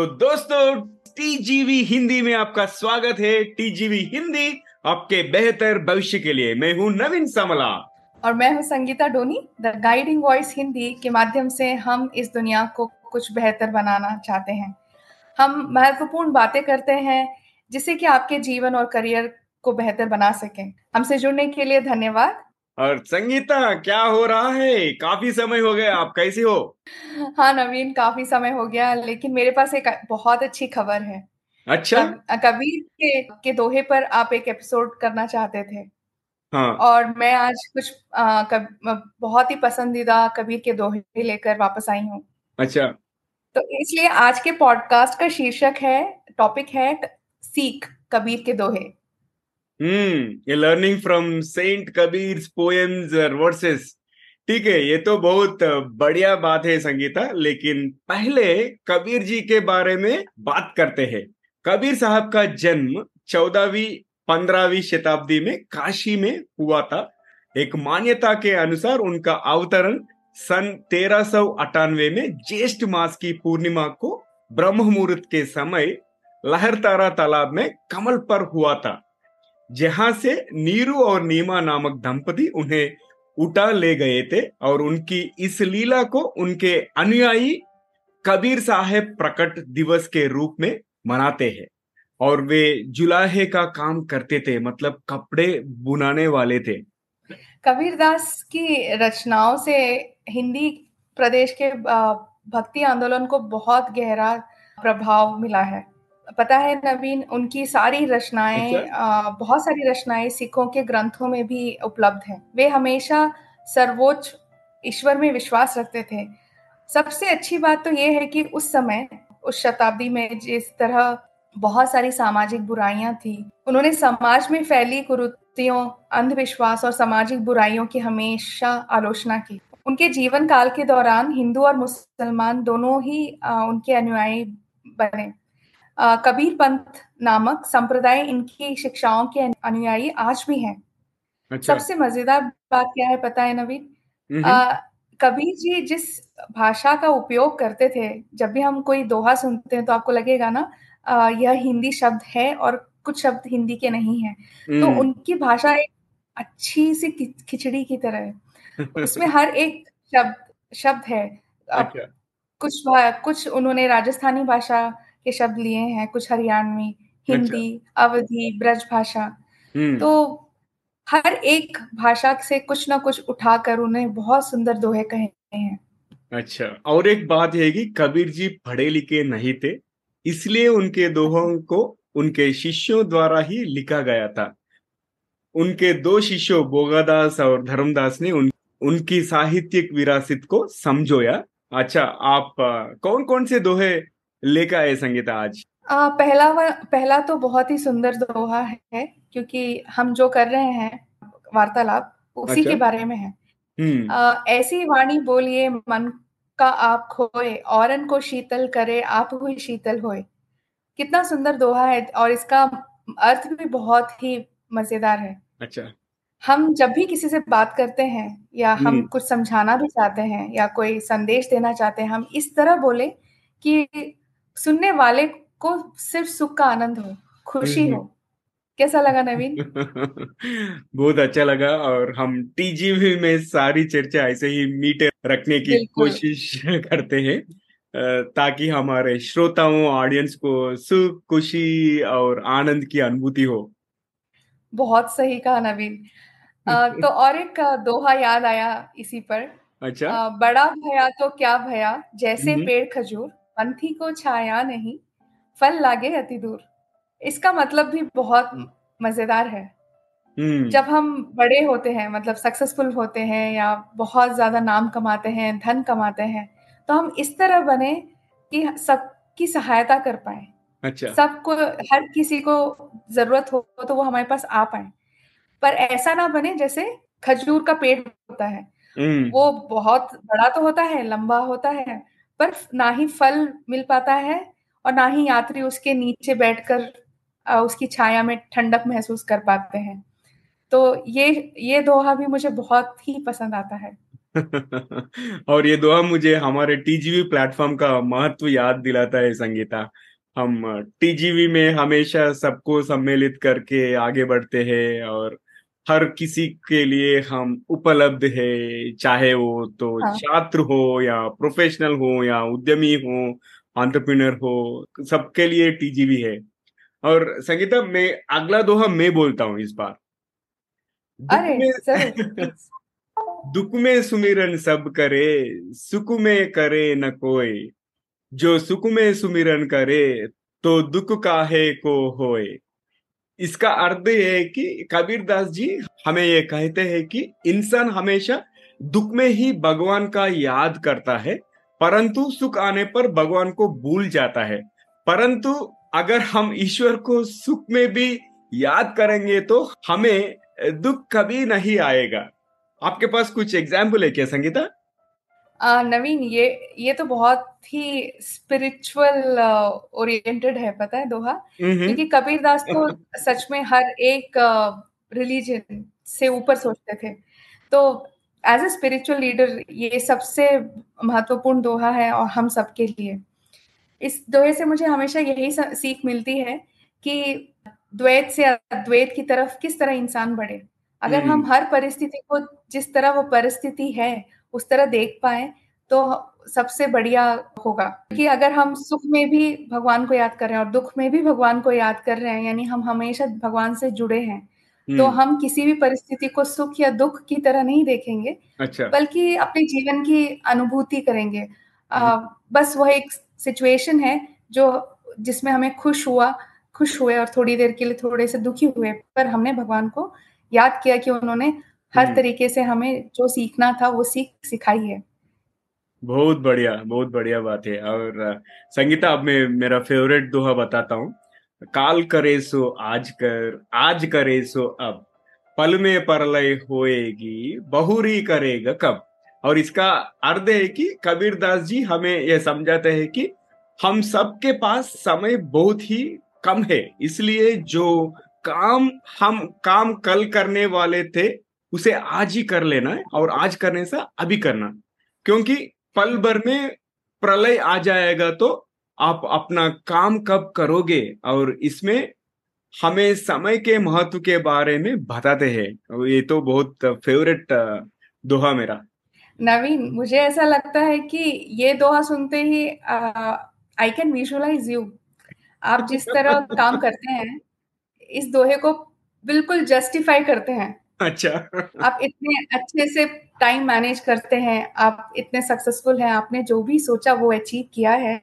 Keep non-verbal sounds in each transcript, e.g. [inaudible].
तो दोस्तों टीजीवी हिंदी में आपका स्वागत है। टीजीवी हिंदी आपके बेहतर भविष्य के लिए। मैं हूँ नवीन समला। और मैं हूँ Sangeeta Doni. The guiding voice Hindi के माध्यम से हम इस दुनिया को कुछ बेहतर बनाना चाहते हैं। हम महत्वपूर्ण बातें करते हैं, जिससे कि आपके जीवन और करियर को बेहतर बना सकें। हमसे जुड़ने के लिए धन्यवाद। और संगीता क्या हो रहा है? काफ़ी समय हो गया आप कैसे हो? हाँ नवीन काफ़ी समय हो गया लेकिन मेरे पास एक बहुत अच्छी खबर है। अच्छा। कबीर के, के दोहे पर आप एक एपिसोड करना चाहते थे। हाँ। और मैं आज कुछ आ, कब, बहुत ही पसंदीदा कबीर के दोहे लेकर वापस आई हूँ। अच्छा। तो इसलिए आज के पॉडकास्ट का शीर्षक है टॉपिक है सीख कबीर के दोहे। हम्म ये learning from saint Kabir poems verses ठीक है, ये तो बहुत बढ़िया बात है संगीता, लेकिन पहले कबीर जी के बारे में बात करते हैं। कबीर साहब का जन्म चौदहवीं, पंद्रहवीं शताब्दी में काशी में हुआ था। एक मान्यता के अनुसार उनका अवतरण सन तेरह में ज्येष्ठ मास की पूर्णिमा को ब्रह्म मुहूर्त के समय लहरतारा तालाब में कमल पर हुआ था। जहाँ से नीरू और नीमा नामक दंपति उन्हें उठा ले गए थे और उनकी इस लीला को उनके अनुयायी कबीर साहेब प्रकट दिवस के रूप में मनाते हैं और वे जुलाहे का काम करते थे मतलब कपड़े बुनाने वाले थे। कबीर दास की रचनाओं से हिंदी प्रदेश के भक्ति आंदोलन को बहुत गहरा प्रभाव मिला है। पता है नवीन उनकी सारी रचनाएँ अच्छा। बहुत सारी रचनाएँ सिखों के ग्रंथों में भी उपलब्ध हैं। वे हमेशा सर्वोच्च ईश्वर में विश्वास रखते थे। सबसे अच्छी बात तो ये है कि उस समय उस शताब्दी में जिस तरह बहुत सारी सामाजिक बुराइयाँ थी उन्होंने समाज में फैली कुरुतियों अंधविश्वास और सामाजिक बुराइयों की हमेशा आलोचना की। उनके जीवन काल के दौरान हिंदू और मुसलमान दोनों ही उनके अनुयायी बने। कबीर पंथ नामक संप्रदाय इनकी शिक्षाओं के अनुयायी आज भी हैं अच्छा। सबसे मज़ेदार बात क्या है पता है नवीन कबीर जी जिस भाषा का उपयोग करते थे जब भी हम कोई दोहा सुनते हैं तो आपको लगेगा ना आ, यह हिंदी शब्द है और कुछ शब्द हिंदी के नहीं है तो हम्म। उनकी भाषा एक अच्छी सी खिचड़ी की तरह है [laughs] उसमें हर एक शब्द शब्द है अच्छा। कुछ कुछ उन्होंने राजस्थानी भाषा के शब्द लिए हैं कुछ हरियाणवी हिंदी अच्छा। अवधि ब्रज भाषा हम्म। तो हर एक भाषा से कुछ ना कुछ उठाकर उन्हें बहुत सुंदर दोहे कहे हैं अच्छा और एक बात है कि कबीर जी पढ़े लिखे नहीं थे इसलिए उनके दोहों को उनके शिष्यों द्वारा ही लिखा गया था उनके दो शिष्यों बोगादास और धर्मदास ने उन, उनकी साहित्यिक विरासत को समझोया अच्छा आप कौन कौन से दोहे लेकर आए संगीता आज आ, पहला पहला तो बहुत ही सुंदर दोहा है क्योंकि हम जो कर रहे हैं वार्तालाप उसी अच्छा? के बारे में है हम्म। आ, ऐसी वाणी बोलिए मन का आप खोए औरन को शीतल करे आप हुई शीतल होए कितना सुंदर दोहा है और इसका अर्थ भी बहुत ही मज़ेदार है अच्छा हम जब भी किसी से बात करते हैं या हम हम्म। कुछ समझाना भी चाहते हैं या कोई संदेश देना चाहते हैं हम इस तरह बोले कि सुनने वाले को सिर्फ़ सुख का आनंद हो खुशी हो। कैसा लगा नवीन? [laughs] बहुत अच्छा लगा और हम टीजीवी में सारी चर्चा ऐसे ही मीटे रखने की कोशिश [laughs] करते हैं ताकि हमारे श्रोताओं ऑडियंस को सुख खुशी और आनंद की अनुभूति हो। बहुत सही कहा नवीन। तो [laughs] और एक दोहा याद आया इसी पर। अच्छा। बड़ा भया तो क्या भया? जैसे हम्म। पेड़ खजूर पंथी को छाया नहीं फल लागे अति दूर। इसका मतलब भी बहुत मज़ेदार है। हम्म। जब हम बड़े होते हैं मतलब सक्सेसफुल होते हैं या बहुत ज़्यादा नाम कमाते हैं धन कमाते हैं तो हम इस तरह बने कि सबकी सहायता कर पाए। अच्छा। सबको हर किसी को ज़रूरत हो तो वो हमारे पास आ पाए। पर ऐसा ना बने जैसे खजूर का पेड़ होता है। हम्म। वो बहुत बड़ा तो होता है लंबा होता है पर ना ही फल मिल पाता है और ना ही यात्री उसके नीचे बैठकर उसकी छाया में ठंडक महसूस कर पाते हैं। तो ये ये दोहा भी मुझे बहुत ही पसंद आता है। [laughs] और ये दोहा मुझे हमारे टीजीवी प्लेटफॉर्म का महत्व याद दिलाता है, संगीता। हम टीजीवी में हमेशा सबको सम्मिलित करके आगे बढ़ते हैं और हर किसी के लिए हम उपलब्ध है चाहे वो तो हाँ। छात्र हो या प्रोफेशनल हो या उद्यमी हो एंटरप्रेन्योर हो सबके लिए टीजीवी है। और संगीता मैं अगला दोहा मैं बोलता हूँ इस बार। दुख अरे में [laughs] दुख में सुमिरन सब करे सुख में करे न कोई जो सुख में सुमिरन करे तो दुख काहे को होए? इसका अर्थ ये है कि कबीर दास जी हमें ये कहते हैं कि इंसान हमेशा दुख में ही भगवान का याद करता है, परंतु सुख आने पर भगवान को भूल जाता है। परंतु अगर हम ईश्वर को सुख में भी याद करेंगे तो हमें दुख कभी नहीं आएगा। आपके पास कुछ एग्ज़ाम्पल है क्या, संगीता? आ, नवीन ये ये तो बहुत ही स्पिरिचुअल ओरिएंटेड है पता है दोहा? हम्म क्योंकि कबीर दास तो सच में हर एक रिलीजन से ऊपर सोचते थे। तो एज ए स्पिरिचुअल लीडर ये सबसे महत्वपूर्ण दोहा है और हम सबके लिए। इस दोहे से मुझे हमेशा यही सीख मिलती है कि द्वैत से अद्वैत की तरफ़ किस तरह इंसान बढ़े। अगर हम हर परिस्थिति को जिस तरह वो परिस्थिति है उस तरह देख पाए तो सबसे बढ़िया होगा। कि अगर हम सुख में भी भगवान को याद कर रहे हैं और दुख में भी भगवान को याद कर रहे हैं यानी हम हमेशा भगवान से जुड़े हैं तो हम किसी भी परिस्थिति को सुख या दुख की तरह नहीं देखेंगे अच्छा। बल्कि अपने जीवन की अनुभूति करेंगे। आ, बस वह एक सिचुएशन है जो जिसमें हमें खुश हुआ खुश हुए और थोड़ी देर के लिए थोड़े से दुखी हुए पर हमने भगवान को याद किया कि उन्होंने हर तरीके से हमें जो सीखना था वो सीख सिखाई है। बहुत बढ़िया बहुत बढ़िया बात है। और संगीता अब मैं मेरा फेवरेट दोहा बताता हूँ। काल करे सो आज कर आज करे सो अब। पल में परलय होएगी बहुरी करेगा कब? और इसका अर्थ है कि कबीर दास जी हमें यह समझाते हैं कि हम सबके पास समय बहुत ही कम है। इसलिए जो काम हम काम कल करने वाले थे उसे आज ही कर लेना है और आज करने से अभी करना क्योंकि पल भर में प्रलय आ जाएगा तो आप अपना काम कब करोगे और इसमें हमें समय के महत्व के बारे में बताते हैं। ये तो बहुत फेवरेट दोहा मेरा। नवीन, मुझे ऐसा लगता है कि ये दोहा सुनते ही आई कैन विजुअलाइज यू आप जिस तरह काम करते हैं, इस दोहे को बिल्कुल जस्टिफाई करते हैं। अच्छा। आप इतने अच्छे से टाइम मैनेज करते हैं आप इतने सक्सेसफुल हैं आपने जो भी सोचा वो अचीव किया है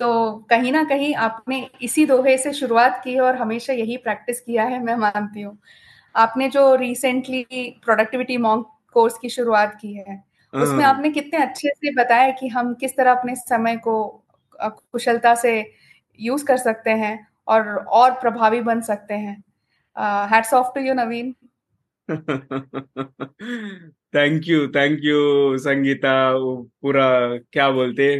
तो कहीं ना कहीं आपने इसी दोहे से शुरुआत की है और हमेशा यही प्रैक्टिस किया है मैं मानती हूँ। आपने जो रिसेंटली प्रोडक्टिविटी मॉन्ग कोर्स की शुरुआत की है उसमें आपने कितने अच्छे से बताया कि हम किस तरह अपने समय को कुशलता से यूज़ कर सकते हैं और और प्रभावी बन सकते हैं। Hats off to you Naveen thank you thank you Sangeeta पूरा क्या बोलते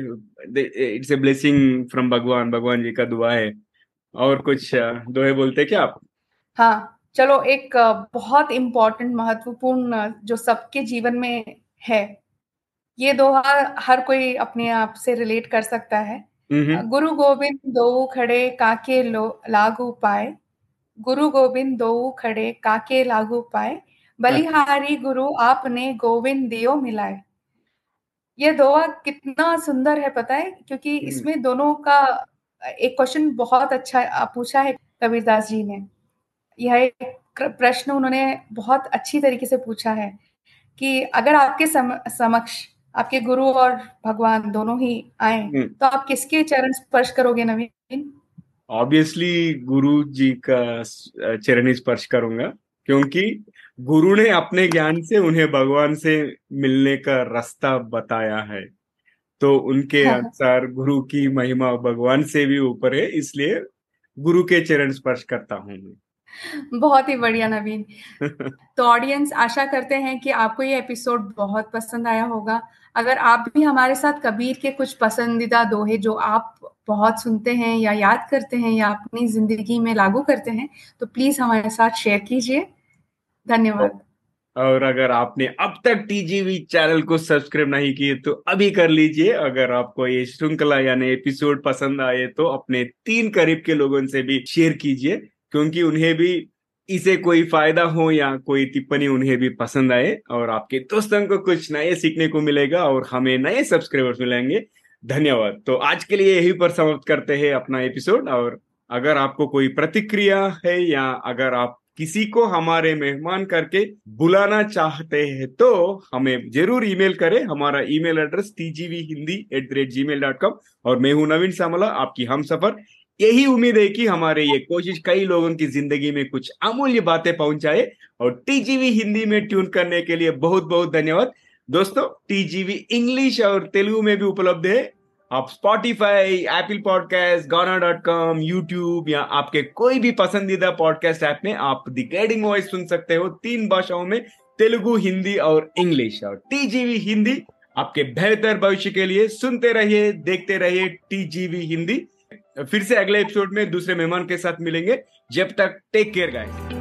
इट्स ए ब्लेसिंग फ्रॉम भगवान भगवान जी का दुआ है। और कुछ दोहे बोलते क्या आप? हाँ चलो एक बहुत इम्पोर्टेंट महत्वपूर्ण जो सबके जीवन में है ये दोहा हर कोई अपने आप से रिलेट कर सकता है। गुरु गोविंद दो खड़े काके लो लागू पाए गुरु गोविंद दो खड़े काके लागू पाए। बलिहारी गुरु आपने गोविंद दियो मिलाए। ये दोआ कितना सुंदर है पता है? क्योंकि इसमें दोनों का एक क्वेश्चन बहुत अच्छा पूछा है कबीरदास जी ने। यह एक प्रश्न उन्होंने बहुत अच्छी तरीके से पूछा है कि अगर आपके सम, समक्ष आपके गुरु और भगवान दोनों ही आए तो आप किसके चरण स्पर्श करोगे नवीन? ऑब्वियसली गुरु जी का चरण स्पर्श करूँगा क्योंकि गुरु ने अपने ज्ञान से उन्हें भगवान से मिलने का रास्ता बताया है। तो उनके हाँ। अनुसार गुरु की महिमा भगवान से भी ऊपर है इसलिए गुरु के चरण स्पर्श करता हूँ मैं। बहुत ही बढ़िया नवीन। [laughs] तो ऑडियंस आशा करते हैं कि आपको ये एपिसोड बहुत पसंद आया होगा। अगर आप भी हमारे साथ कबीर के कुछ पसंदीदा दोहे जो आप बहुत सुनते हैं या याद करते हैं या अपनी ज़िंदगी में लागू करते हैं तो प्लीज़ हमारे साथ शेयर कीजिए। धन्यवाद। और अगर आपने अब तक टीजीवी चैनल को सब्सक्राइब नहीं किए तो अभी कर लीजिए। अगर आपको ये श्रृंखला यानी एपिसोड पसंद आए तो अपने तीन करीब के लोगों से भी शेयर कीजिए, क्योंकि उन्हें भी इसे कोई फ़ायदा हो या कोई टिप्पणी उन्हें भी पसंद आए, और आपके दोस्तों को कुछ नए सीखने को मिलेगा, और हमें नए सब्सक्राइबर्स मिलेंगे। धन्यवाद। तो आज के लिए यही पर समाप्त करते हैं अपना एपिसोड। और अगर आपको कोई प्रतिक्रिया है या अगर आप किसी को हमारे मेहमान करके बुलाना चाहते हैं तो हमें ज़रूर ईमेल करें। हमारा email address TGV Hindi at the rate gmail dot com और मैं हूँ नवीन सामला, आपकी हम सफ़र। यही उम्मीद है कि हमारे ये कोशिश कई लोगों की ज़िंदगी में कुछ अमूल्य बातें पहुँचाए। और टीजीवी हिंदी में ट्यून करने के लिए बहुत बहुत धन्यवाद। दोस्तों टीजीवी इंग्लिश और तेलुगु में भी उपलब्ध है। आप Spotify Apple podcast Gaana dot com YouTube या आपके कोई भी पसंदीदा पॉडकास्ट ऐप में आप द गाइडिंग वॉइस सुन सकते हो तीन भाषाओं में, तेलुगु, हिंदी और इंग्लिश और टीजीवी हिंदी आपके बेहतर भविष्य के लिए सुनते रहिए, देखते रहिए टीजीवी हिंदी फिर से अगले एपिसोड में दूसरे मेहमान के साथ मिलेंगे। जब तक टेक केयर गाइस